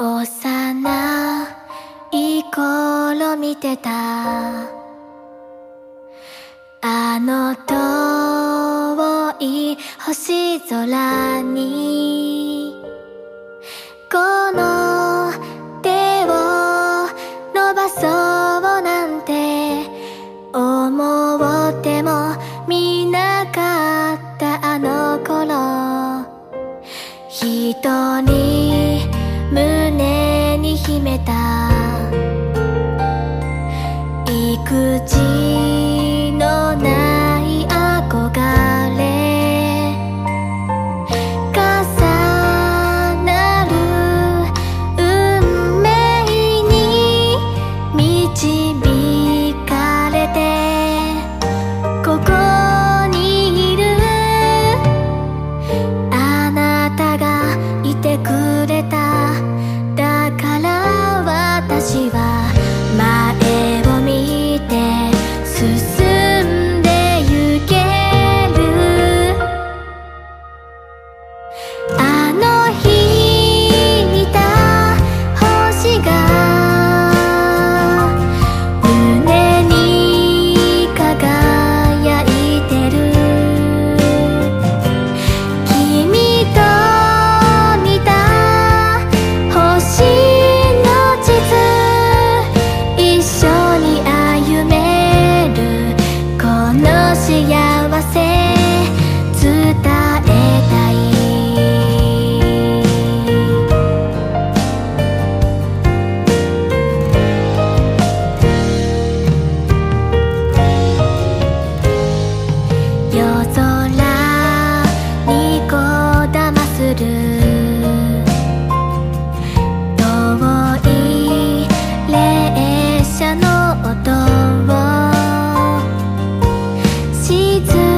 幼い頃見てた。あの遠い星空にこの手を伸ばそうなんて。思っても見なかったあの頃。人にた。いくつ伝えたい。夜空にこだまする。遠い列車の音を静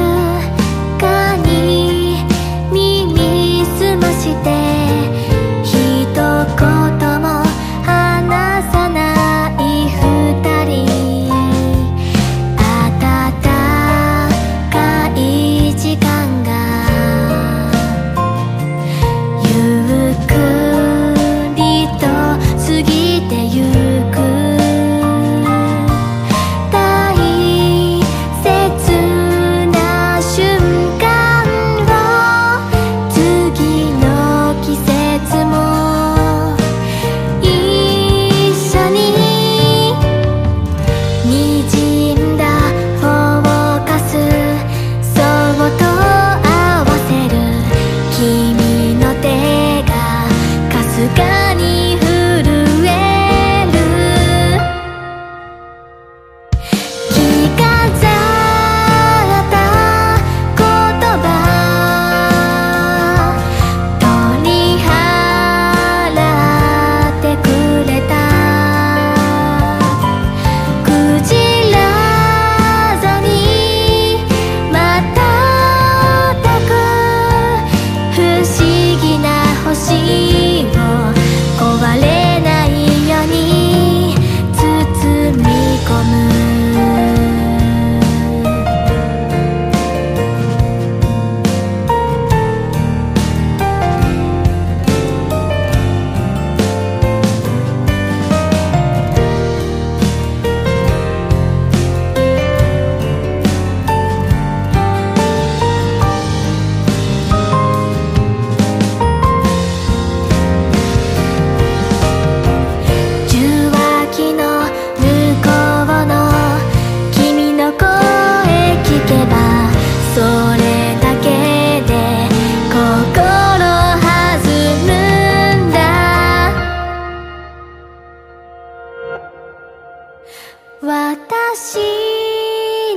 私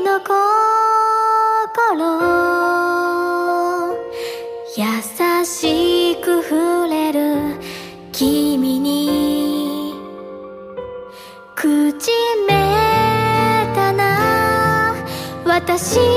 の心。優しく触れる君に。口めたな。私